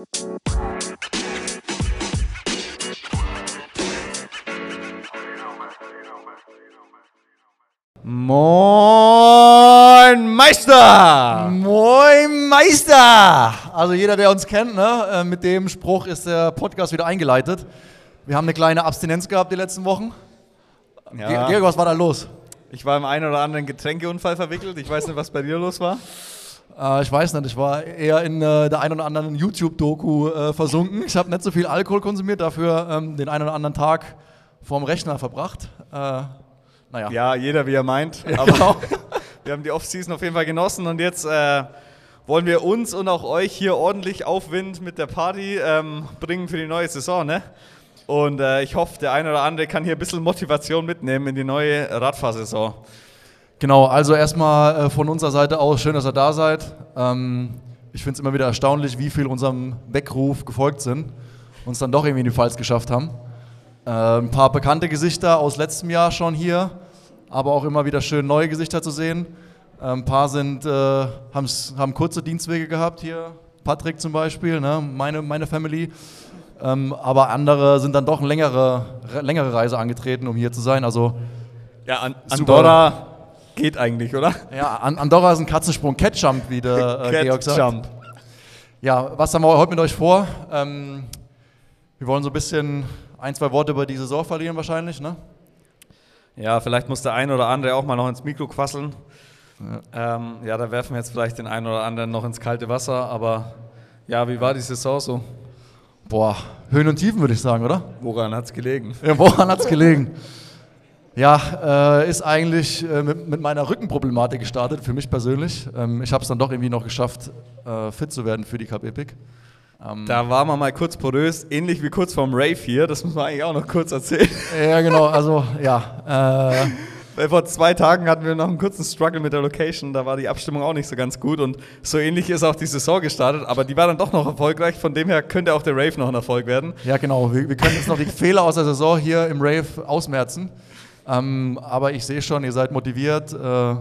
Moin Meister! Moin Meister! Also jeder, der uns kennt, ne, äh, mit dem Spruch ist der Podcast wieder eingeleitet. Wir haben eine kleine Abstinenz gehabt die letzten Wochen. Ja. Georg, was war da los? Ich war im einen oder anderen Getränkeunfall verwickelt. Ich weiß nicht, was bei dir los war. Äh, ich weiß nicht, ich war eher in äh, der einen oder anderen YouTube-Doku äh, versunken. Ich habe nicht so viel Alkohol konsumiert, dafür ähm, den einen oder anderen Tag vorm Rechner verbracht. Äh, naja. Ja, jeder wie er meint. Ja, Aber genau. wir haben die Off-Season auf jeden Fall genossen und jetzt äh, wollen wir uns und auch euch hier ordentlich Aufwind mit der Party ähm, bringen für die neue Saison. Ne? Und äh, ich hoffe, der eine oder andere kann hier ein bisschen Motivation mitnehmen in die neue Radfahrsaison. Genau, also erstmal äh, von unserer Seite aus, schön, dass ihr da seid. Ähm, ich finde es immer wieder erstaunlich, wie viel unserem Weckruf gefolgt sind und es dann doch irgendwie in die Pfalz geschafft haben. Äh, ein paar bekannte Gesichter aus letztem Jahr schon hier, aber auch immer wieder schön neue Gesichter zu sehen. Äh, ein paar sind, haben kurze Dienstwege gehabt hier, Patrick zum Beispiel, ne? meine, meine Family. Ähm, aber andere sind dann doch eine längere, re- längere Reise angetreten, um hier zu sein. Also Ja. Andorra geht eigentlich, oder? Ja, An- Andorra ist ein Katzensprung. Catjump, wie der äh, Georg sagt. Jump. Ja, was haben wir heute mit euch vor? Ähm, wir wollen so ein bisschen ein, zwei Worte über die Saison verlieren wahrscheinlich, ne? Ja, vielleicht muss der ein oder andere auch mal noch ins Mikro quasseln. Ja. Ähm, ja, da werfen wir jetzt vielleicht den einen oder anderen noch ins kalte Wasser, aber ja, wie war die Saison so? Boah, Höhen und Tiefen würde ich sagen, oder? Woran hat es gelegen? Ja, woran hat es gelegen? Ja, äh, ist eigentlich äh, mit, mit meiner Rückenproblematik gestartet, für mich persönlich. Ähm, ich habe es dann doch irgendwie noch geschafft, äh, fit zu werden für die Cup Epic. Ähm, Da waren wir mal kurz porös, ähnlich wie kurz vorm Rave hier, das muss man eigentlich auch noch kurz erzählen. ja, genau, also ja. Vor zwei Tagen hatten wir noch einen kurzen Struggle mit der Location, da war die Abstimmung auch nicht so ganz gut und so ähnlich ist auch die Saison gestartet, aber die war dann doch noch erfolgreich, von dem her könnte auch der Rave noch ein Erfolg werden. Ja, genau. Wir, wir können jetzt noch die Fehler aus der Saison hier im Rave ausmerzen. Ähm, aber ich sehe schon, ihr seid motiviert. Äh,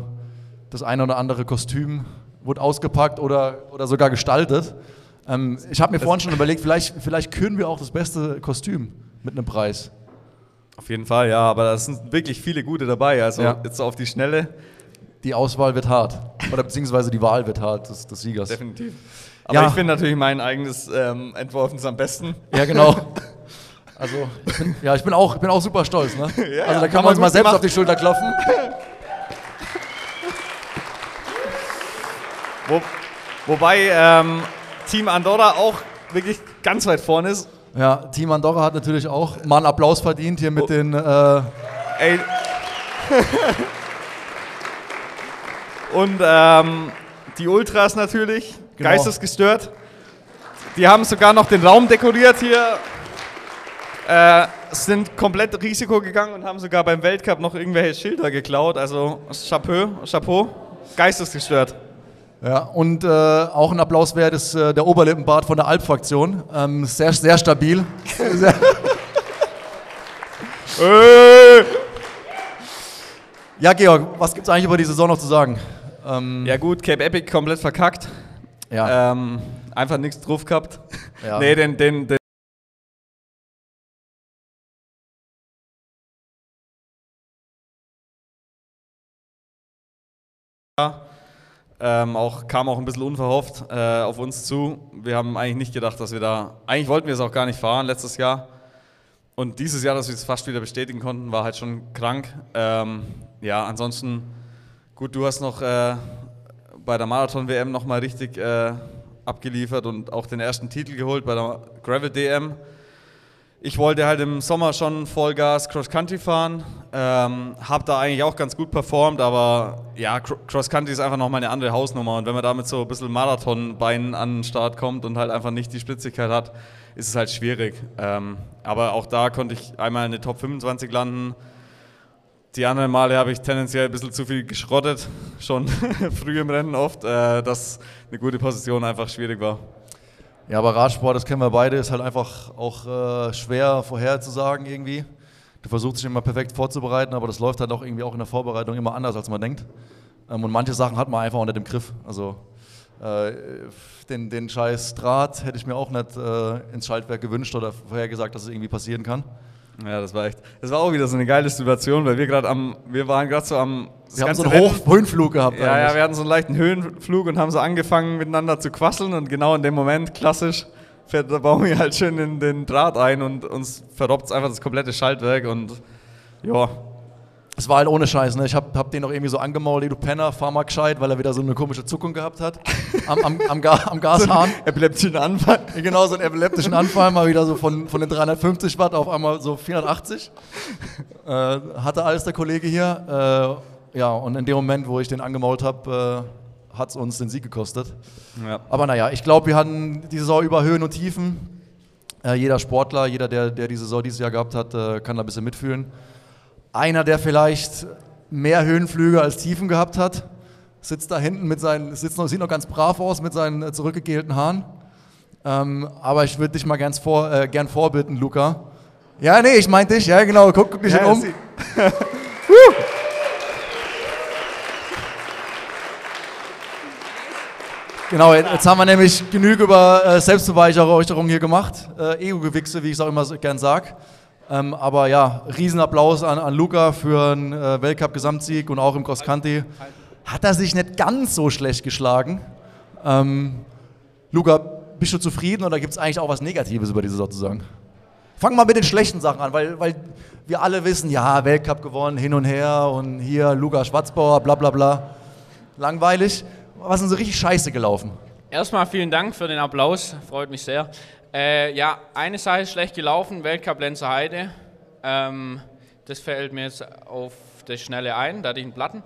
das eine oder andere Kostüm wurde ausgepackt oder, oder sogar gestaltet. Ähm, ich habe mir vorhin schon überlegt, vielleicht, vielleicht küren wir auch das beste Kostüm mit einem Preis. Auf jeden Fall, ja, aber da sind wirklich viele gute dabei, also Ja. jetzt so auf die Schnelle, Die Auswahl wird hart. Oder beziehungsweise die Wahl wird hart des, des Siegers. definitiv. Aber Ja. ich finde natürlich mein eigenes ähm, Entworfenes am besten. Ja, genau. Also, ich bin, ja, ich bin auch, ich bin auch super stolz. Ne? Ja, also, da kann man uns mal selbst gemacht. auf die Schulter klopfen. Wo, wobei ähm, Team Andorra auch wirklich ganz weit vorne ist. Ja, Team Andorra hat natürlich auch mal einen Applaus verdient hier mit Oh. den. Äh, Ey. Und ähm, die Ultras natürlich, Genau. geistesgestört. Die haben sogar noch den Raum dekoriert hier. Äh, sind komplett Risiko gegangen und haben sogar beim Weltcup noch irgendwelche Schilder geklaut. Also Chapeau, Chapeau. Geistesgestört. ja, und äh, auch ein Applaus wert ist äh, der Oberlippenbart von der Alp-Fraktion. Ähm, sehr, sehr stabil. Sehr, Äh. ja, Georg, was gibt es eigentlich über die Saison noch zu sagen? Ähm, Ja gut, Cape Epic komplett verkackt. ja. Ähm, einfach nichts drauf gehabt. Ja. Nee, den, den, den ähm, auch, kam auch ein bisschen unverhofft äh, auf uns zu. Wir haben eigentlich nicht gedacht, dass wir da. Eigentlich wollten wir es auch gar nicht fahren letztes Jahr. Und dieses Jahr, dass wir es fast wieder bestätigen konnten, war halt schon krank. Ähm, ja, ansonsten, gut, du hast noch äh, bei der Marathon-WM nochmal richtig äh, abgeliefert und auch den ersten Titel geholt bei der Gravel-DM. Ich wollte halt im Sommer schon Vollgas Cross Country fahren, ähm, habe da eigentlich auch ganz gut performt, aber ja, Cro- Cross Country ist einfach nochmal eine andere Hausnummer und wenn man damit so ein bisschen Marathonbein an den Start kommt und halt einfach nicht die Spritzigkeit hat, ist es halt schwierig. Ähm, aber auch da konnte ich einmal in die Top 25 landen. Die anderen Male habe ich tendenziell ein bisschen zu viel geschrottet, schon früh im Rennen oft, äh, dass eine gute Position einfach schwierig war. Ja, aber Radsport, das kennen wir beide, ist halt einfach auch äh, schwer vorherzusagen irgendwie. Du versuchst dich immer perfekt vorzubereiten, aber das läuft halt auch irgendwie auch in der Vorbereitung immer anders, als man denkt. Ähm, und manche Sachen hat man einfach nicht im Griff. Also Äh, den, den scheiß Draht hätte ich mir auch nicht äh, ins Schaltwerk gewünscht oder vorhergesagt, dass es irgendwie passieren kann. Ja, das war echt. Das war auch wieder so eine geile Situation, weil wir gerade am, wir waren gerade so am. Wir haben so einen Hoch Höhenflug gehabt. Ja, eigentlich. ja, wir hatten so einen leichten Höhenflug und haben so angefangen miteinander zu quasseln und genau in dem Moment, klassisch, fährt der Baumi halt schön in den Draht ein und uns verrobbt einfach das komplette Schaltwerk und ja, es war halt ohne Scheiß, ne? Ich hab, hab den auch irgendwie so angemault, ey, du Penner, fahr mal gescheit, weil er wieder so eine komische Zuckung gehabt hat. Am, am, am, Ga am Gashahn. So epileptischen Anfall. Genau, so einen epileptischen Anfall, mal wieder so von, von den 350 Watt auf einmal so 480. Äh, hatte alles der Kollege hier. Äh, ja, und in dem Moment, wo ich den angemault habe, äh, hat es uns den Sieg gekostet. Ja. Aber naja, ich glaube, wir hatten die Saison über Höhen und Tiefen. Äh, jeder Sportler, jeder, der, der die Saison dieses Jahr gehabt hat, äh, kann da ein bisschen mitfühlen. Einer, der vielleicht mehr Höhenflüge als Tiefen gehabt hat, sitzt da hinten mit seinen, sitzt noch, sieht noch ganz brav aus mit seinen äh, zurückgegelten Haaren. Ähm, aber ich würde dich mal ganz vor, äh, gern vorbitten, Luca. Ja, nee, ich meinte dich, ja genau, guck, guck dich ja, um. Genau, jetzt haben wir nämlich genug über äh, hier gemacht. Äh, Ego-Gewichse, wie ich es auch immer so gern sage. Ähm, aber ja, Riesenapplaus an, an Luca für einen äh, Weltcup-Gesamtsieg und auch im Cross Country. Hat er sich nicht ganz so schlecht geschlagen. Ähm, Luca, bist du zufrieden oder gibt es eigentlich auch was Negatives über diese Saison zu sagen? Fangen wir mit den schlechten Sachen an, weil, weil wir alle wissen, ja, Weltcup gewonnen, hin und her und hier Luca Schwarzbauer, bla bla bla. Langweilig. Was ist denn so richtig scheiße gelaufen? Erstmal vielen Dank für den Applaus, freut mich sehr. Äh, ja, eine Sache ist schlecht gelaufen, Weltcup Lenzer Heide. Ähm, das fällt mir jetzt auf das Schnelle ein, da hatte ich einen Platten.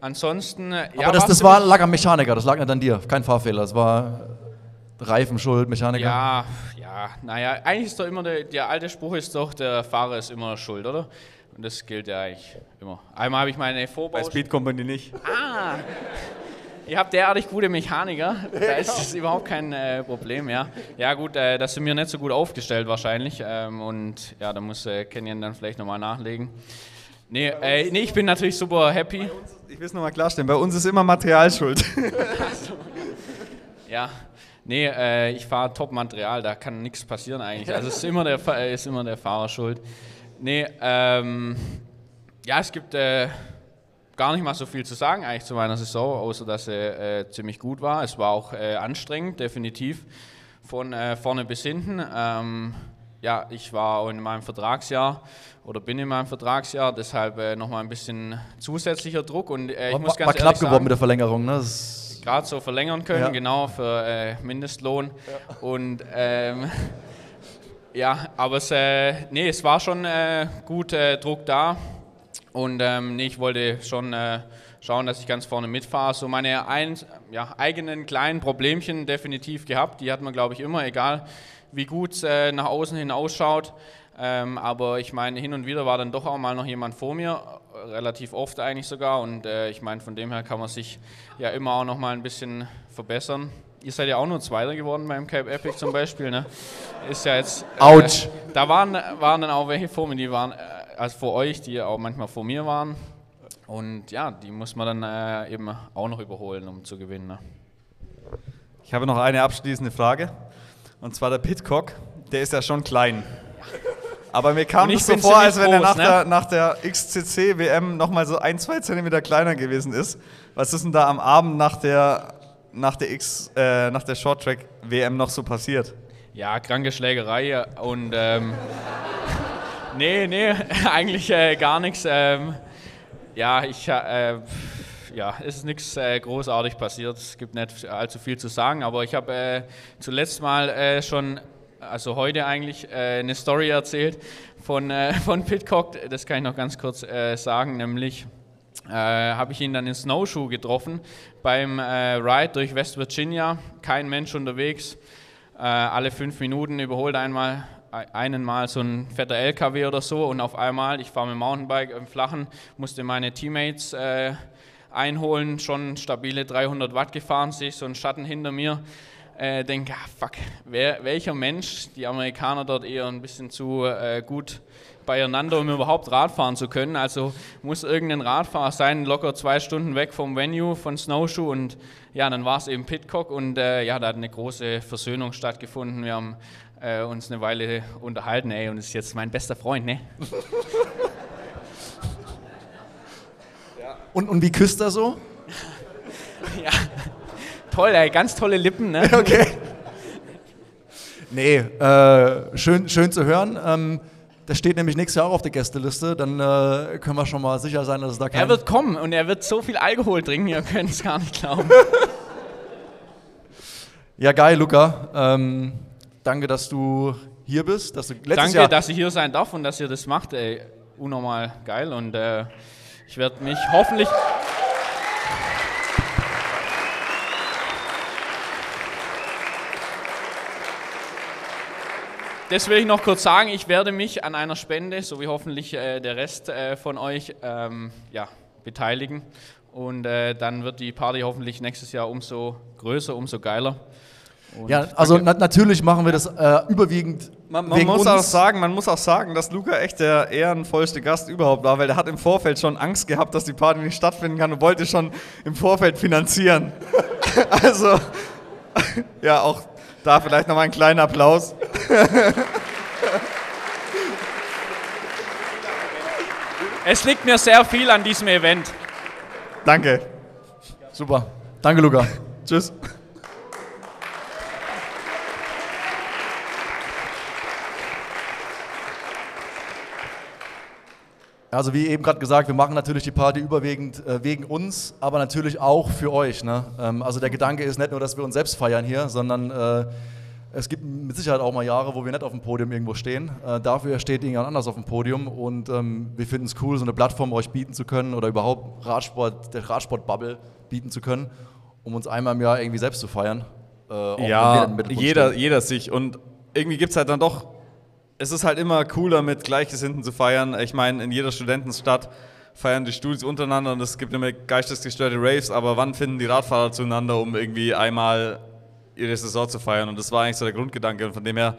Ansonsten, äh, Aber ja, das, das war, lag am Mechaniker, das lag nicht an dir, kein Fahrfehler, das war Reifenschuld, Mechaniker. Ja, ja, naja, eigentlich ist doch immer, der, der alte Spruch ist doch, der Fahrer ist immer schuld, oder? Und das gilt ja eigentlich immer. Einmal habe ich meine Vorbau... Bei Speed Company nicht. Ah, Ihr habt derartig gute Mechaniker, da ist es überhaupt kein äh, Problem, ja. Ja gut, äh, das sind wir nicht so gut aufgestellt wahrscheinlich ähm, und ja, da muss äh, Kenyon dann vielleicht nochmal nachlegen. Nee, äh, nee, ich bin natürlich super happy. ich will es nochmal klarstellen, bei uns ist immer Materialschuld. ja, nee, äh, ich fahre Top-Material, da kann nichts passieren eigentlich. Also ist immer der, äh, ist immer der Fahrer schuld. Nee, ähm, ja, es gibt äh, gar nicht mal so viel zu sagen eigentlich zu meiner Saison, außer dass sie äh, ziemlich gut war. Es war auch äh, anstrengend, definitiv, von äh, vorne bis hinten. Ähm, ja, ich war in meinem Vertragsjahr oder bin in meinem Vertragsjahr, deshalb äh, nochmal ein bisschen zusätzlicher Druck. Und äh, ich war, muss ganz war knapp geworden mit der Verlängerung, ne? Gerade so verlängern können, ja. genau, für äh, Mindestlohn. Ja. Und ähm, ja, aber es, äh, nee, es war schon gut Druck da. Und ähm, ich wollte schon äh, schauen, dass ich ganz vorne mitfahre. So meine ein, ja, eigenen kleinen Problemchen definitiv gehabt. Die hat man, glaube ich, immer, egal wie gut es äh, nach außen hin ausschaut. Ähm, aber ich meine, hin und wieder war dann doch auch mal noch jemand vor mir, relativ oft eigentlich sogar. Und äh, ich meine, von dem her kann man sich ja immer auch noch mal ein bisschen verbessern. Ihr seid ja auch nur Zweiter geworden beim Cape Epic zum Beispiel. Ne? Ist ja jetzt. Äh, Autsch! Da waren, waren dann auch welche vor mir, die waren äh, als vor euch, die auch manchmal vor mir waren. Und ja, die muss man dann äh, eben auch noch überholen, um zu gewinnen. Ne? Ich habe noch eine abschließende Frage. Und zwar der Pitcock, der ist ja schon klein. Aber mir kam es so vor, als wenn groß, er nach, ne? der, nach der XCC-WM nochmal so ein, zwei Zentimeter kleiner gewesen ist. Was ist denn da am Abend nach der, nach der, X, äh, nach der Short-Track-WM noch so passiert? Ja, kranke Schlägerei und ähm, Nee, nee, eigentlich äh, gar nichts. Ähm, ja, ich, äh, ja, es ist nichts äh, großartig passiert. Es gibt nicht allzu viel zu sagen, aber ich habe äh, zuletzt mal äh, schon, also heute eigentlich, äh, eine Story erzählt von, von Pitcock. Das kann ich noch ganz kurz sagen, nämlich habe ich ihn dann in Snowshoe getroffen beim Ride durch West Virginia. Kein Mensch unterwegs. alle fünf Minuten überholt einmal einen Mal so ein fetter LKW oder so und auf einmal, ich fahre mit dem Mountainbike im Flachen, musste meine Teammates äh, einholen, schon stabile 300 Watt gefahren, sehe ich so einen Schatten hinter mir äh, denke, ah, fuck, wer, welcher Mensch, die Amerikaner dort eher ein bisschen zu äh, gut beieinander, um überhaupt Radfahren zu können. Also muss irgendein Radfahrer sein, locker zwei Stunden weg vom Venue von Snowshoe und ja, dann war es eben Pitcock und äh, ja, da hat eine große Versöhnung stattgefunden. Wir haben äh, uns eine Weile unterhalten, ey, und ist jetzt mein bester Freund, ne? Und, und wie küsst er so? ja, toll, ey, ganz tolle Lippen, ne? Okay. Nee, äh, schön, schön zu hören. Ähm, das steht nämlich nächstes Jahr auch auf der Gästeliste. Dann äh, können wir schon mal sicher sein, dass es da kein... Er wird kommen und er wird so viel Alkohol trinken, ihr könnt es gar nicht glauben. ja, geil, Luca. Ähm, danke, dass du hier bist. Dass du letztes Danke, Jahr dass ich hier sein darf und dass ihr das macht, ey. Unnormal geil und äh, ich werde mich hoffentlich... Das will ich noch kurz sagen. Ich werde mich an einer Spende, so wie hoffentlich äh, der Rest äh, von euch, ähm, ja, beteiligen. Und äh, dann wird die Party hoffentlich nächstes Jahr umso größer, umso geiler. Und Ja, also na natürlich machen wir das äh, überwiegend Man, man wegen muss uns. auch sagen, man muss auch sagen, dass Luca echt der ehrenvollste Gast überhaupt war, weil der hat im Vorfeld schon Angst gehabt, dass die Party nicht stattfinden kann und wollte schon im Vorfeld finanzieren. also ja, auch da vielleicht nochmal einen kleinen Applaus. Es liegt mir sehr viel an diesem Event. Danke. Super. Danke, Luca. Tschüss. Also wie eben gerade gesagt, wir machen natürlich die Party überwiegend äh, wegen uns, aber natürlich auch für euch. Ne? Ähm, also der Gedanke ist nicht nur, dass wir uns selbst feiern hier, sondern äh, es gibt mit Sicherheit auch mal Jahre, wo wir nicht auf dem Podium irgendwo stehen. Äh, dafür steht irgendjemand anders auf dem Podium und ähm, wir finden es cool, so eine Plattform euch bieten zu können oder überhaupt Radsport, der Radsport-Bubble bieten zu können, um uns einmal im Jahr irgendwie selbst zu feiern. Äh, Ja, jeder, stehen. jeder sich. Und irgendwie gibt es halt dann doch, es ist halt immer cooler, mit Gleichgesinnten zu feiern. Ich meine, in jeder Studentenstadt feiern die Studis untereinander und es gibt immer geistesgestörte Raves, aber wann finden die Radfahrer zueinander, um irgendwie einmal ihre Saison zu feiern? Und das war eigentlich so der Grundgedanke. Und von dem her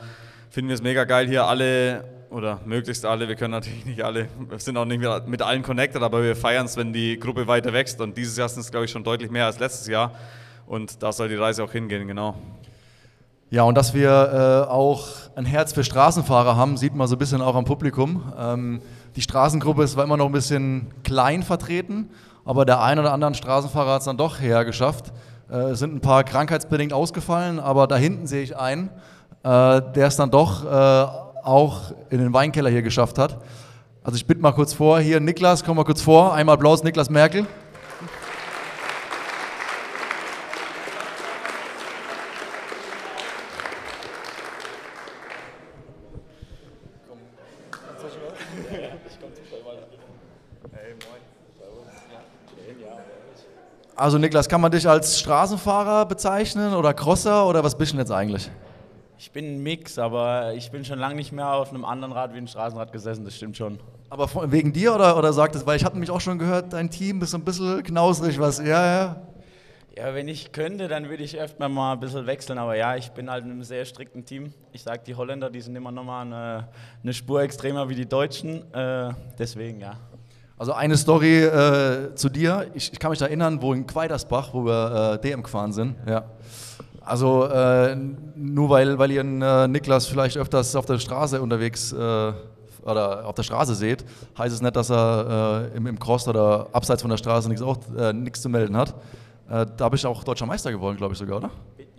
finden wir es mega geil, hier alle oder möglichst alle, wir können natürlich nicht alle, wir sind auch nicht mit, allen connected, aber wir feiern es, wenn die Gruppe weiter wächst. Und dieses Jahr sind es, glaube ich, schon deutlich mehr als letztes Jahr. Und da soll die Reise auch hingehen, genau. Ja, und dass wir äh, auch ein Herz für Straßenfahrer haben, sieht man so ein bisschen auch am Publikum. Ähm, die Straßengruppe ist zwar immer noch ein bisschen klein vertreten, aber der ein oder andere Straßenfahrer hat es dann doch hergeschafft. Äh, es sind ein paar krankheitsbedingt ausgefallen, aber da hinten sehe ich einen, äh, der es dann doch äh, auch in den Weinkeller hier geschafft hat. Also ich bitte mal kurz vor, hier Niklas, komm mal kurz vor, einmal Applaus, Niklas Merkel. Also Niklas, kann man dich als Straßenfahrer bezeichnen oder Crosser oder was bist du denn jetzt eigentlich? Ich bin ein Mix, aber ich bin schon lange nicht mehr auf einem anderen Rad wie ein Straßenrad gesessen, das stimmt schon. Aber wegen dir oder, oder sagt es, weil ich habe nämlich auch schon gehört, dein Team ist so ein bisschen knausrig, was, ja, ja. Ja, wenn ich könnte, dann würde ich öfter mal ein bisschen wechseln, aber ja, ich bin halt in einem sehr strikten Team. Ich sage, die Holländer, die sind immer nochmal eine, eine Spur extremer wie die Deutschen, äh, deswegen ja. Also eine Story äh, zu dir, ich, ich kann mich da erinnern, wo in Quaidersbach, wo wir äh, DM gefahren sind, ja. Also äh, nur weil, weil ihr äh, Niklas vielleicht öfters auf der Straße unterwegs äh, oder auf der Straße seht, heißt es nicht, dass er äh, im, im Cross oder abseits von der Straße nichts zu melden hat. Da bist du auch deutscher Meister geworden, glaube ich sogar, oder?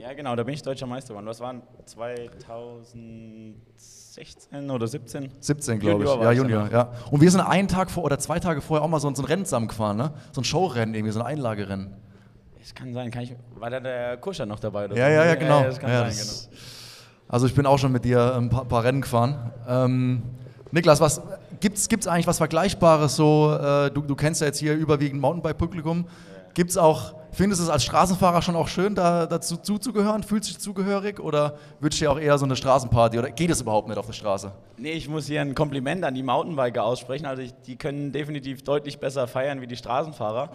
Ja, genau, da bin ich deutscher Meister geworden. Was waren 2016 oder 17? 17, glaube ich. Ja, Junior, ja. Und wir sind einen Tag vor oder zwei Tage vorher auch mal so, so ein Rennen zusammen gefahren, ne? So ein Showrennen irgendwie, so ein Einlagerennen. Es kann sein, kann ich, war da der Kuscher noch dabei? Oder Ja, so? ja, ja, genau. das kann Ja, sein, das- genau. Also ich bin auch schon mit dir ein paar, paar Rennen gefahren. Ähm, Niklas, was gibt's gibt's eigentlich was Vergleichbares so? Äh, du, du kennst ja jetzt hier überwiegend Mountainbike-Publikum. Gibt's auch? Findest du es als Straßenfahrer schon auch schön, da dazu zuzugehören? Fühlst du dich zugehörig oder wünschst du dir auch eher so eine Straßenparty oder geht es überhaupt nicht auf der Straße? Nee, ich muss hier ein Kompliment an die Mountainbiker aussprechen. Also ich, die können definitiv deutlich besser feiern wie die Straßenfahrer.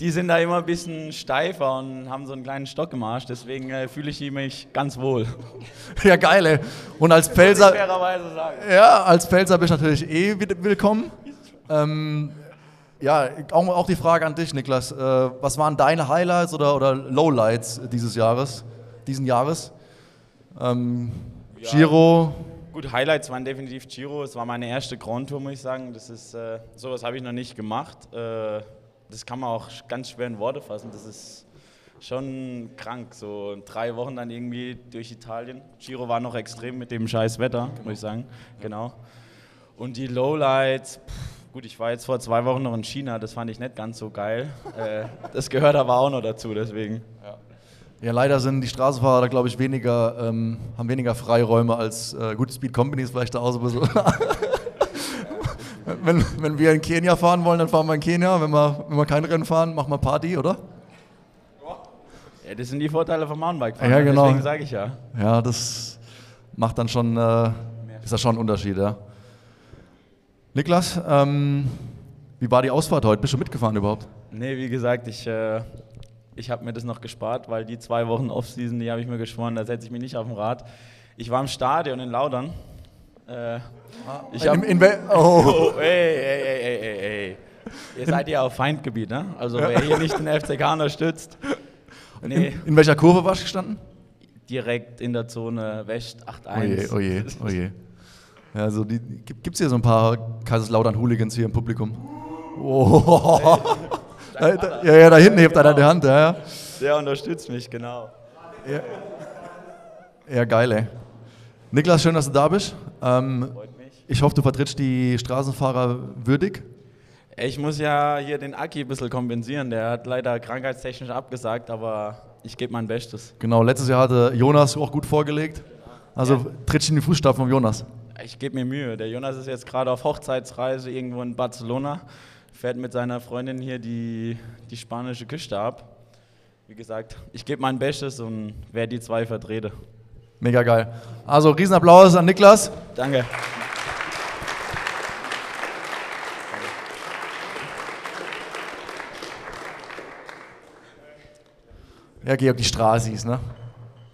die sind da immer ein bisschen steifer und haben so einen kleinen Stock im Arsch, deswegen äh, fühle ich mich ganz wohl. Ja, geil, ey. Und als sagen. ja, als Pfälzer bist du natürlich eh wi- willkommen. Ähm, ja, auch, auch die Frage an dich, Niklas. Äh, was waren deine Highlights oder, oder Lowlights dieses Jahres, diesen Jahres? Ähm, Giro, Gut, Highlights waren definitiv Giro. Es war meine erste Grand Tour, muss ich sagen. Das ist, äh, sowas habe ich noch nicht gemacht. Äh, das kann man auch ganz schwer in Worte fassen. Das ist schon krank. So drei Wochen dann irgendwie durch Italien. Giro war noch extrem mit dem scheiß Wetter, muss ich sagen. Genau. Und die Lowlights, pff, gut, ich war jetzt vor zwei Wochen noch in China. Das fand ich nicht ganz so geil. äh, das gehört aber auch noch dazu, deswegen. Ja, leider sind die Straßenfahrer da, glaube ich, weniger, ähm, haben weniger Freiräume als äh, gute Speed Companies vielleicht da auch so ein bisschen. wenn, wenn wir in Kenia fahren wollen, dann fahren wir in Kenia. Wenn wir, wenn wir kein Rennen fahren, machen wir Party, oder? Ja, das sind die Vorteile vom Mountainbike-Fahren. Ja, genau. Deswegen sage ich ja. Ja, das macht dann schon, äh, ist das schon ein Unterschied, ja. Niklas, ähm, wie war die Ausfahrt heute? Bist du mitgefahren überhaupt? Nee, wie gesagt, ich, äh, ich habe mir das noch gespart, weil die zwei Wochen Offseason, die habe ich mir geschworen, da setze ich mich nicht auf dem Rad. Ich war im Stadion in Laudern. Äh, ich hab, In, in, oh. oh, ey, ey, ey, ey, ey, ey. Ihr seid ja auf Feindgebiet, ne? Also wer hier nicht den FCK unterstützt, nee, in, in welcher Kurve warst du gestanden? direkt in der Zone West Oh je, 8-1. oh je, oh je. Ja, also die, gibt es hier so ein paar Kaiserslautern-Hooligans hier im Publikum? Oh. Da, da, ja, ja, da hinten hebt einer die Hand, ja, ja. Der unterstützt mich, genau. Ja, geil, ey. Niklas, schön, dass du da bist. Ähm, Freut mich. ich hoffe, du vertrittst die Straßenfahrer würdig. Ich muss ja hier den Aki ein bisschen kompensieren. Der hat leider krankheitstechnisch abgesagt, aber ich gebe mein Bestes. Genau, letztes Jahr hatte Jonas auch gut vorgelegt. Also trittst in die Fußstapfen von Jonas. Ich gebe mir Mühe. Der Jonas ist jetzt gerade auf Hochzeitsreise irgendwo in Barcelona, fährt mit seiner Freundin hier die, die spanische Küste ab. Wie gesagt, ich gebe mein Bestes und wer die zwei vertrete. Mega geil. Also Riesenapplaus an Niklas. Danke. Ja, Georg, die Straßis, ne?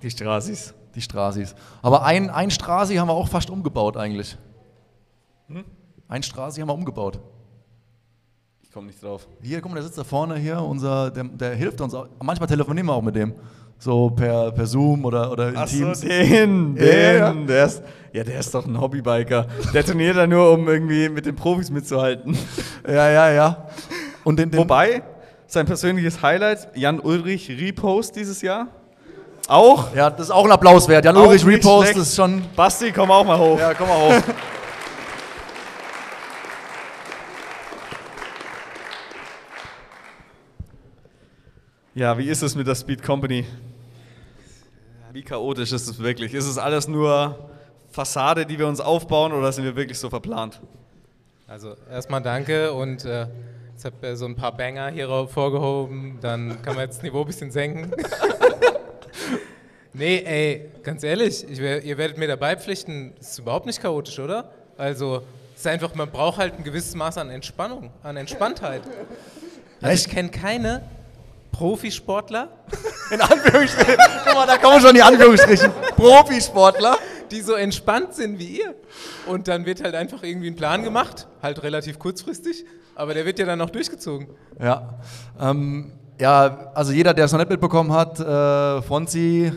Die Straßis. Die Straßis. Aber ein, ein Strasi haben wir auch fast umgebaut eigentlich. Ein Strasi haben wir umgebaut. Ich komme nicht drauf. Hier, guck mal, der sitzt da vorne hier, unser, der, der hilft uns auch. Manchmal telefonieren wir auch mit dem. So per, per Zoom oder, oder in Ach so, Teams. den, Ja, den, der ist, ja, der ist doch ein Hobbybiker. Der trainiert da nur, um irgendwie mit den Profis mitzuhalten. Ja, ja, ja. Und den, den, Wobei, sein persönliches Highlight, Jan Ulrich Repost dieses Jahr. Auch. Ja, das ist auch ein Applaus wert. Jan Ulrich Repost schlecht. ist schon. Basti, komm auch mal hoch. Ja, komm mal hoch. Ja, wie ist es mit der Speed Company? Wie chaotisch ist es wirklich? Ist es alles nur Fassade, die wir uns aufbauen oder sind wir wirklich so verplant? Also erstmal danke und äh, jetzt habt ihr so ein paar Banger hier vorgehoben, dann kann man jetzt das Niveau ein bisschen senken. nee, ey, ganz ehrlich, ich, ihr werdet mir dabei pflichten, es ist überhaupt nicht chaotisch, oder? Also es ist einfach, man braucht halt ein gewisses Maß an Entspannung, an Entspanntheit. Also ich kenne keine Profisportler, In Anführungsstrichen. Guck mal, da kommen schon die Anführungsstrichen. Profisportler. die so entspannt sind wie ihr. Und dann wird halt einfach irgendwie ein Plan gemacht, halt relativ kurzfristig, aber der wird ja dann noch durchgezogen. Ja. Ähm, ja, also jeder, der es noch nicht mitbekommen hat, äh, Fonzi,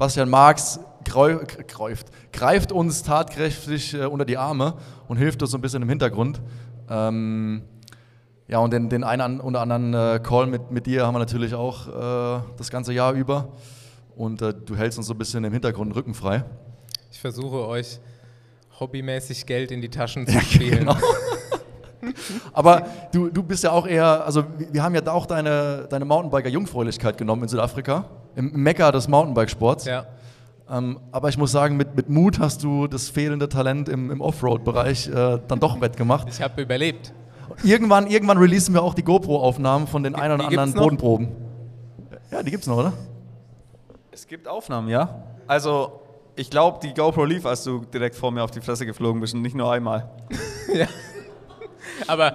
Bastian Marx greift, greift uns tatkräftig äh, unter die Arme und hilft uns so ein bisschen im Hintergrund. Ähm, ja, und den, den einen oder anderen äh, Call mit, mit dir haben wir natürlich auch äh, das ganze Jahr über. Und äh, du hältst uns so ein bisschen im Hintergrund den Rücken frei. Ich versuche euch hobbymäßig Geld in die Taschen zu spielen. genau. Aber du, du bist ja auch eher, also wir haben ja da auch deine, deine Mountainbiker-Jungfräulichkeit genommen in Südafrika, im Mekka des Mountainbiksports. Ja. Ähm, aber ich muss sagen, mit, mit Mut hast du das fehlende Talent im, im Offroad-Bereich äh, dann doch wettgemacht. Ich habe überlebt. Irgendwann, irgendwann releasen wir auch die GoPro-Aufnahmen von den ein oder die gibt's anderen? Bodenproben. Ja, die gibt's noch, oder? Es gibt Aufnahmen, ja. Also, ich glaube, die GoPro lief, als du direkt vor mir auf die Fresse geflogen bist und nicht nur einmal. Aber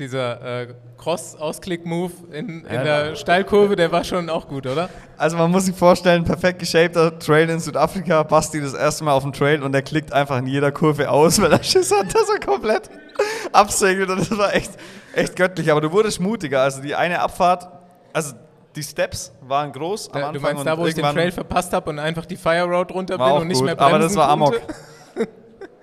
Dieser äh, Cross-Ausklick-Move in, in der Steilkurve, der war schon auch gut, oder? Also man muss sich vorstellen, perfekt geshapter Trail in Südafrika, Basti das erste Mal auf dem Trail und der klickt einfach in jeder Kurve aus, weil er Schiss hat, dass er komplett absegelt und das war echt, echt göttlich. Aber du wurdest mutiger, also die eine Abfahrt, also die Steps waren groß am Anfang du meinst und da, wo ich den Trail verpasst habe und einfach die Fire Road runter bin und nicht gut, mehr bremsen aber das war Amok.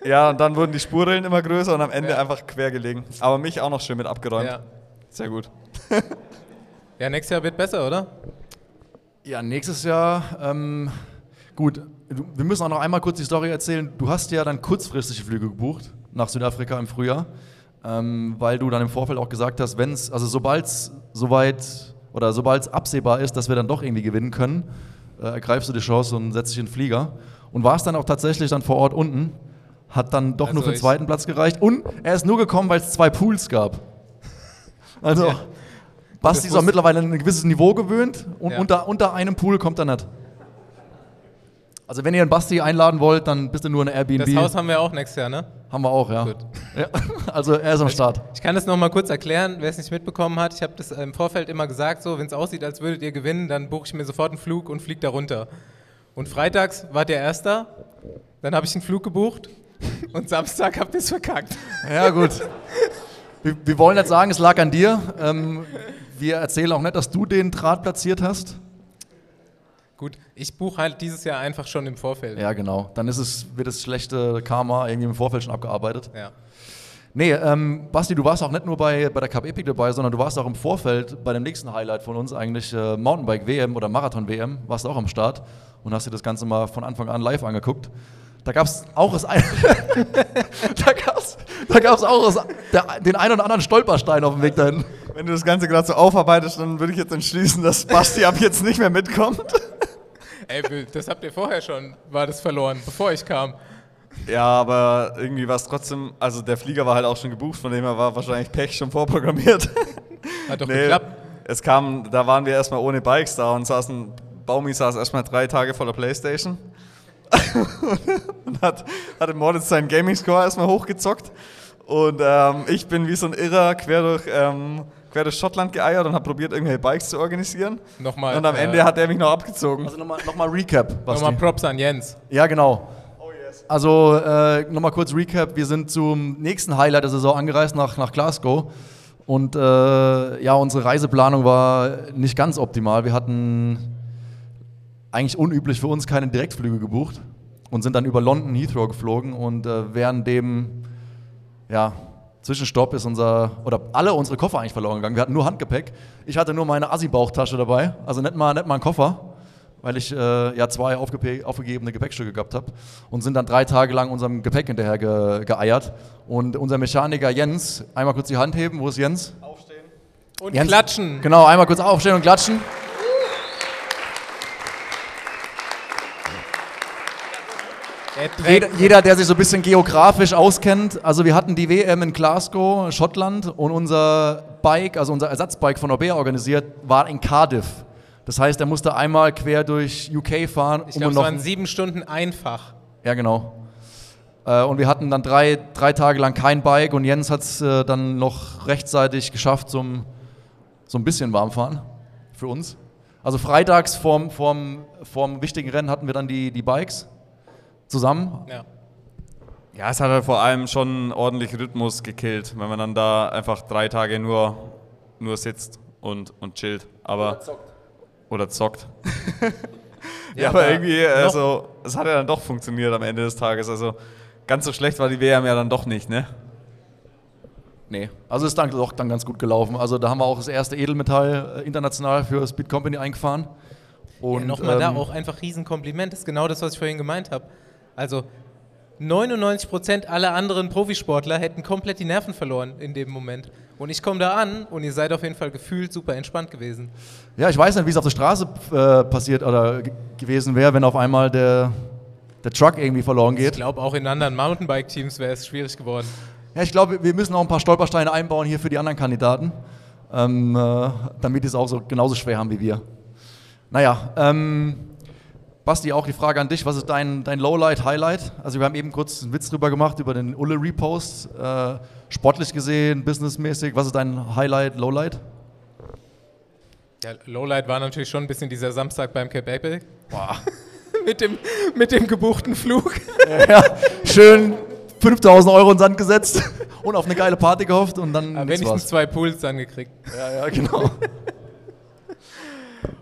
Ja, und dann wurden die Spurrillen immer größer und am Ende Ja. einfach quer gelegen. Aber mich auch noch schön mit abgeräumt. Ja. Sehr gut. ja, nächstes Jahr wird besser, oder? Ja, nächstes Jahr, ähm, gut, du, wir müssen auch noch einmal kurz die Story erzählen. Du hast ja dann kurzfristige Flüge gebucht nach Südafrika im Frühjahr, ähm, weil du dann im Vorfeld auch gesagt hast, wenn es, also sobald es soweit oder sobald es absehbar ist, dass wir dann doch irgendwie gewinnen können, äh, ergreifst du die Chance und setzt dich in den Flieger. Und warst dann auch tatsächlich dann vor Ort unten, hat dann doch Also nur für den zweiten Platz gereicht und er ist nur gekommen, weil es zwei Pools gab. Also, Ja. Basti ist auch mittlerweile an ein gewisses Niveau gewöhnt und Ja. unter, unter einem Pool kommt er nicht. Also wenn ihr einen Basti einladen wollt, dann bist du nur eine Airbnb. Das Haus haben wir auch nächstes Jahr, ne? haben wir auch, ja. Gut. ja. Also er ist am Start. Ich kann das nochmal kurz erklären, wer es nicht mitbekommen hat. Ich habe das im Vorfeld immer gesagt, so, wenn es aussieht, als würdet ihr gewinnen, dann buche ich mir sofort einen Flug und fliege da runter. Und freitags war der Erster, dann habe ich einen Flug gebucht und Samstag habt ihr es verkackt. Ja, gut. wir, wir wollen nicht sagen, es lag an dir. Ähm, wir erzählen auch nicht, dass du den Draht platziert hast. Gut, ich buche halt dieses Jahr einfach schon im Vorfeld. Ja, genau. Dann ist es, wird das schlechte Karma irgendwie im Vorfeld schon abgearbeitet. Ja. Nee, ähm, Basti, du warst auch nicht nur bei, bei der Cup Epic dabei, sondern du warst auch im Vorfeld bei dem nächsten Highlight von uns, eigentlich äh, Mountainbike WM oder Marathon WM, warst auch am Start und hast dir das Ganze mal von Anfang an live angeguckt. Da gab es auch das ein da gab's, da gab's auch das, der, den einen oder anderen Stolperstein auf dem Weg dahin. Wenn du das Ganze gerade so aufarbeitest, dann würde ich jetzt entschließen, dass Basti ab jetzt nicht mehr mitkommt. Ey, das habt ihr vorher schon, war das verloren, bevor ich kam. Ja, aber irgendwie war es trotzdem, also der Flieger war halt auch schon gebucht, von dem her war wahrscheinlich Pech schon vorprogrammiert. Hat doch Nee, geklappt. Es kam, da waren wir erstmal ohne Bikes da und saßen, Baumi saß erstmal drei Tage vor der Playstation und hat, hat im Moritz seinen Gaming-Score erstmal hochgezockt. Und ähm, ich bin wie so ein Irrer quer durch, ähm, quer durch Schottland geeiert und habe probiert, irgendwelche Bikes zu organisieren. Nochmal, und am äh, Ende hat er mich noch abgezogen. Also nochmal noch mal Recap, Basti. Nochmal Props an Jens. Ja, genau. Also äh, nochmal kurz Recap. Wir sind zum nächsten Highlight der Saison angereist nach, nach Glasgow. Und äh, ja, unsere Reiseplanung war nicht ganz optimal. Wir hatten eigentlich unüblich für uns keine Direktflüge gebucht und sind dann über London Heathrow geflogen. Und äh, während dem ja, Zwischenstopp ist unser, oder alle unsere Koffer eigentlich verloren gegangen. Wir hatten nur Handgepäck. Ich hatte nur meine Assi-Bauchtasche dabei, also nicht mal, nicht mal einen Koffer, weil ich äh, ja zwei aufgegebene Gepäckstücke gehabt habe und sind dann drei Tage lang unserem Gepäck hinterher ge geeiert. Und unser Mechaniker Jens, einmal kurz die Hand heben, wo ist Jens? Und Jens- klatschen. Genau, einmal kurz aufstehen und klatschen. Er Jeder, jeder, der sich so ein bisschen geografisch auskennt, also wir hatten die WM in Glasgow, Schottland und unser Bike, also unser Ersatzbike von Orbea organisiert, war in Cardiff. Das heißt, er musste einmal quer durch UK fahren, Ich um glaube, es noch. waren sieben Stunden einfach. Ja, genau. Äh, Und wir hatten dann drei, drei Tage lang kein Bike und Jens hat es äh, dann noch rechtzeitig geschafft zum so ein bisschen warmfahren für uns. Also freitags vorm, vorm, vorm wichtigen Rennen hatten wir dann die, die Bikes zusammen. Ja. Ja, es hat halt vor allem schon ordentlich Rhythmus gekillt, wenn man dann da einfach drei Tage nur, nur sitzt und, und chillt. Aber, oder zockt. ja, aber aber irgendwie, also, es hat ja dann doch funktioniert am Ende des Tages. Also, ganz so schlecht war die WM ja dann doch nicht, ne? Nee. Also ist dann doch dann ganz gut gelaufen. Also da haben wir auch das erste Edelmetall äh, international für Speed Company eingefahren. Und ja, Nochmal da ähm, auch einfach Riesenkompliment. Das ist genau das, was ich vorhin gemeint habe. Also 99% aller anderen Profisportler hätten komplett die Nerven verloren in dem Moment. Und ich komme da an und ihr seid auf jeden Fall gefühlt super entspannt gewesen. Ja, ich weiß nicht, wie es auf der Straße äh, passiert oder gewesen wäre, wenn auf einmal der, der Truck irgendwie verloren Ich geht. glaube, auch in anderen Mountainbike-Teams wäre es schwierig geworden. Ja, ich glaube, wir müssen auch ein paar Stolpersteine einbauen hier für die anderen Kandidaten, ähm, äh, damit die es auch so genauso schwer haben wie wir. Naja, ähm, Basti, auch die Frage an dich, was ist dein, dein Lowlight, Highlight? Also wir haben eben kurz einen Witz drüber gemacht, über den Ulle-Repost. Äh, sportlich gesehen, businessmäßig, was ist dein Highlight, Lowlight? Ja, Lowlight war natürlich schon ein bisschen dieser Samstag beim Cape Epic. mit, dem, mit dem gebuchten Flug. ja, schön 5000 Euro in den Sand gesetzt und auf eine geile Party gehofft und dann Aber wenigstens war's. zwei Pools dann gekriegt. Ja, ja, genau.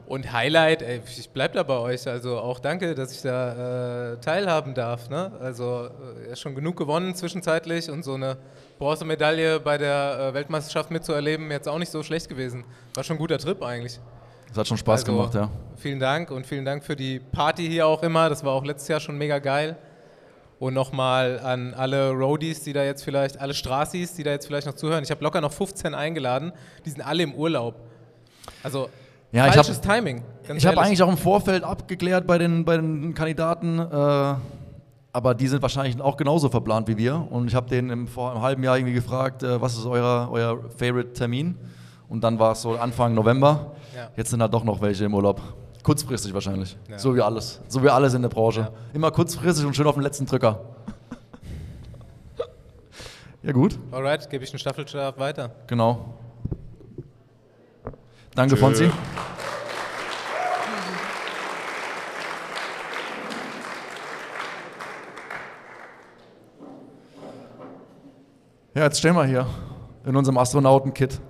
Und Highlight, ey, ich bleib da bei euch. Also auch danke, dass ich da äh, teilhaben darf. Ne? Also äh, er ist schon genug gewonnen zwischenzeitlich und so eine Bronzemedaille bei der äh, Weltmeisterschaft mitzuerleben, jetzt auch nicht so schlecht gewesen. War schon ein guter Trip eigentlich. Das hat schon Spaß Also, gemacht, ja. Vielen Dank und vielen Dank für die Party hier auch immer. Das war auch letztes Jahr schon mega geil. Und nochmal an alle Roadies, die da jetzt vielleicht, alle Straßis, die da jetzt vielleicht noch zuhören. Ich habe locker noch 15 eingeladen. Die sind alle im Urlaub. Also Ja, ich falsches habe Timing. ganz ich hab ehrlich. eigentlich auch im Vorfeld abgeklärt bei den, bei den Kandidaten, äh, aber die sind wahrscheinlich auch genauso verplant wie wir. Und ich habe denen im, vor einem halben Jahr irgendwie gefragt, äh, was ist euer, euer Favorite-Termin? Und dann war es so Anfang November. Ja. Jetzt sind halt doch noch welche im Urlaub. Kurzfristig wahrscheinlich. Ja. So wie alles. So wie alles in der Branche. Ja. Immer kurzfristig und schön auf den letzten Drücker. ja, gut, Alright, gebe ich den Staffelstab weiter. genau. Danke, Fonzi. Ja, jetzt stehen wir hier in unserem Astronauten-Kit.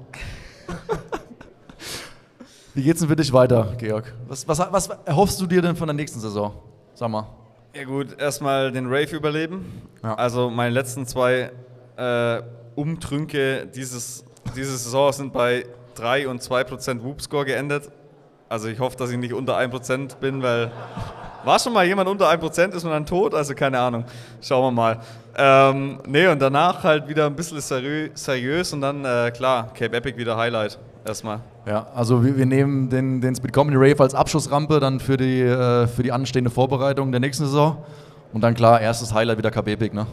Wie geht's denn für dich weiter, Georg? Was, was, was erhoffst du dir denn von der nächsten Saison? Sag mal. Ja gut, erstmal den Rave überleben. Ja. Also meine letzten zwei äh, Umtrünke dieses, diese Saison sind bei 3 und 2% Whoop-Score geendet. Also ich hoffe, dass ich nicht unter 1% bin, weil war schon mal jemand unter 1%, ist man dann tot? Also keine Ahnung. Schauen wir mal. Ähm, nee, und danach halt wieder ein bisschen seriö seriös und dann, äh, klar, Cape Epic wieder Highlight. Erstmal. Ja, also wir, wir nehmen den, den Speed Comedy Rave als Abschussrampe dann für die, äh, für die anstehende Vorbereitung der nächsten Saison. Und dann klar, erstes Highlight wieder KB Epic, ne?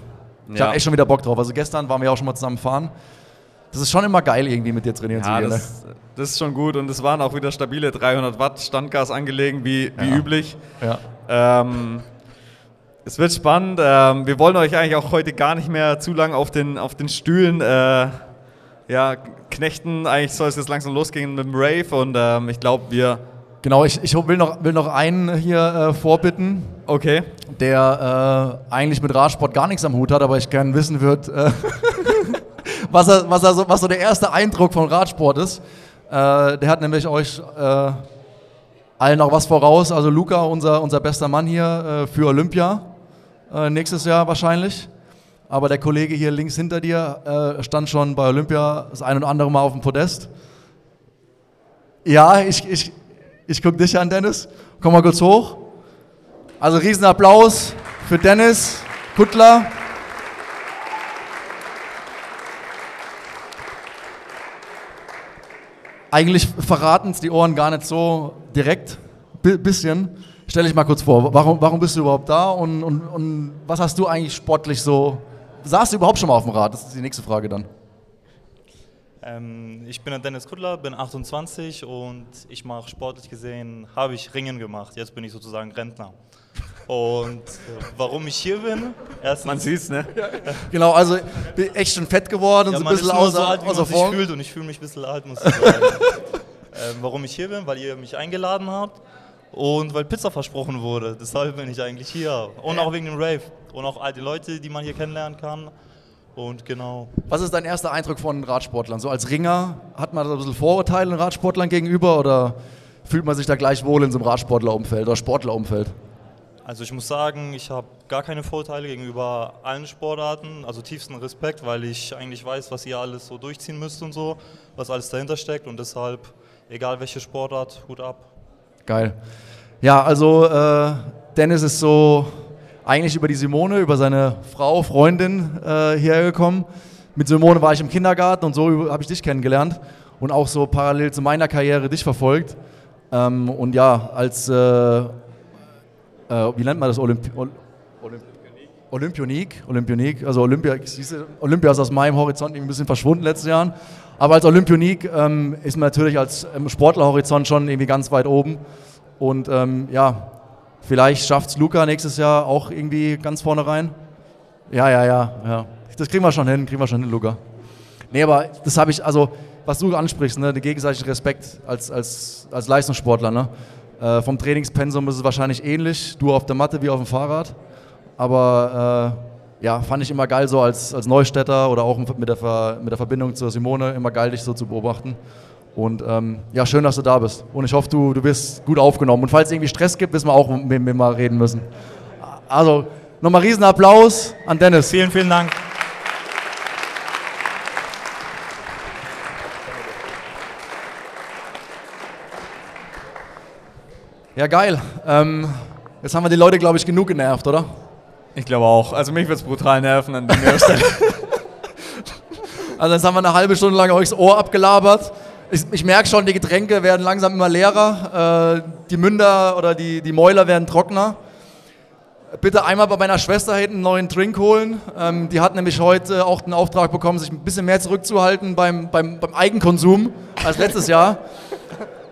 Ich Ja. habe echt schon wieder Bock drauf. Also gestern waren wir ja auch schon mal zusammen fahren. Das ist schon immer geil, irgendwie mit dir trainieren Ja, zu gehen. Ne? das, das ist schon gut und es waren auch wieder stabile 300 Watt Standgas angelegen, wie, wie Ja. üblich. Ja. Ähm, es wird spannend. Ähm, wir wollen euch eigentlich auch heute gar nicht mehr zu lang auf den, auf den Stühlen äh, ja, knechten. Eigentlich soll es jetzt langsam losgehen mit dem Rave und ähm, ich glaube, wir. Genau, ich, ich will, noch, will noch einen hier äh, vorbitten, Okay. der äh, eigentlich mit Radsport gar nichts am Hut hat, aber ich gern wissen würde, äh, was, er, was, er so, was so der erste Eindruck von Radsport ist. Äh, der hat nämlich euch äh, allen noch was voraus. Also Luca, unser, unser bester Mann hier äh, für Olympia, äh, nächstes Jahr wahrscheinlich. Aber der Kollege hier links hinter dir äh, stand schon bei Olympia das ein oder andere Mal auf dem Podest. Ja, ich, ich, ich gucke dich an, Dennis. Komm mal kurz hoch. Also Riesenapplaus für Dennis Kuttler. Eigentlich verraten es die Ohren gar nicht so direkt. Bi bisschen. Stell dich mal kurz vor, warum, warum bist du überhaupt da und, und, und was hast du eigentlich sportlich so. Saßt du überhaupt schon mal auf dem Rad? Das ist die nächste Frage dann. Ähm, ich bin Dennis Kuttler, bin 28 und ich mache sportlich gesehen, habe ich Ringen gemacht. Jetzt bin ich sozusagen Rentner. Und äh, warum ich hier bin? Erstens, Man sieht's, ne? Genau, also bin echt schon fett geworden und ja, so ein bisschen nur außer, so alt, wie außer man sich fühlt und ich fühle mich ein bisschen alt, muss ich sagen. ähm, warum ich hier bin? Weil ihr mich eingeladen habt und weil Pizza versprochen wurde. Deshalb bin ich eigentlich hier. Und auch wegen dem Rave. Und auch all die Leute, die man hier kennenlernen kann. Und genau. Was ist dein erster Eindruck von Radsportlern? So als Ringer, hat man da ein bisschen Vorurteile den Radsportlern gegenüber oder fühlt man sich da gleich wohl in so einem Radsportlerumfeld oder Sportlerumfeld? Also ich muss sagen, ich habe gar keine Vorteile gegenüber allen Sportarten, also tiefsten Respekt, weil ich eigentlich weiß, was ihr alles so durchziehen müsst und so, was alles dahinter steckt und deshalb, egal welche Sportart, Hut ab. Geil. Ja, also äh, Dennis ist so eigentlich über die Simone, über seine Frau, Freundin äh, hierher gekommen. Mit Simone war ich im Kindergarten und so habe ich dich kennengelernt und auch so parallel zu meiner Karriere dich verfolgt. Ähm, und ja, als, äh, wie nennt man das, Olympi Ol Olymp Olympionik, Olympionik, also Olympia, Olympia ist aus meinem Horizont ein bisschen verschwunden in den letzten Jahren. Aber als Olympionik ähm, ist man natürlich als ähm, Sportlerhorizont schon irgendwie ganz weit oben. Und ähm, ja, Vielleicht schafft es Luca nächstes Jahr auch irgendwie ganz vorne rein. Ja, ja, ja, ja. Das kriegen wir schon hin, kriegen wir schon hin, Luca. Nee, aber das habe ich, also, was du ansprichst, ne, den gegenseitigen Respekt als, als, als Leistungssportler, ne? Äh, vom Trainingspensum ist es wahrscheinlich ähnlich, du auf der Matte wie auf dem Fahrrad. Aber äh, ja, fand ich immer geil, so als, als Neustädter oder auch mit der, Ver, mit der Verbindung zur Simone, immer geil, dich so zu beobachten. Und ähm, ja, schön, dass du da bist. Und ich hoffe, du, du wirst gut aufgenommen. Und falls es irgendwie Stress gibt, wissen wir auch, mit wem wir mal reden müssen. Also, nochmal riesen Applaus an Dennis. Vielen, vielen Dank. Ja, geil. Ähm, jetzt haben wir die Leute, glaube ich, genug genervt, oder? Ich glaube auch. Also mich wird es brutal nerven an der Stelle. Also jetzt haben wir eine halbe Stunde lang euch das Ohr abgelabert. Ich, ich merke schon, die Getränke werden langsam immer leerer. Äh, die Münder oder die, die Mäuler werden trockener. Bitte einmal bei meiner Schwester hinten einen neuen Drink holen. Ähm, die hat nämlich heute auch den Auftrag bekommen, sich ein bisschen mehr zurückzuhalten beim, beim, beim Eigenkonsum als letztes Jahr.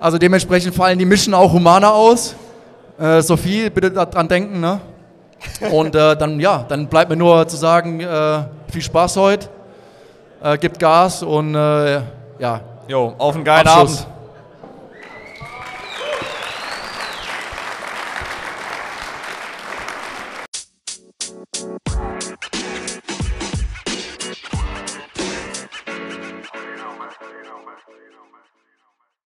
Also dementsprechend fallen die Mischen auch humaner aus. Äh, Sophie, bitte daran denken. Ne? Und äh, dann, ja, dann bleibt mir nur zu sagen, äh, viel Spaß heute. Äh, gibt Gas und äh, ja. Jo, auf einen geilen Abschluss. Abend.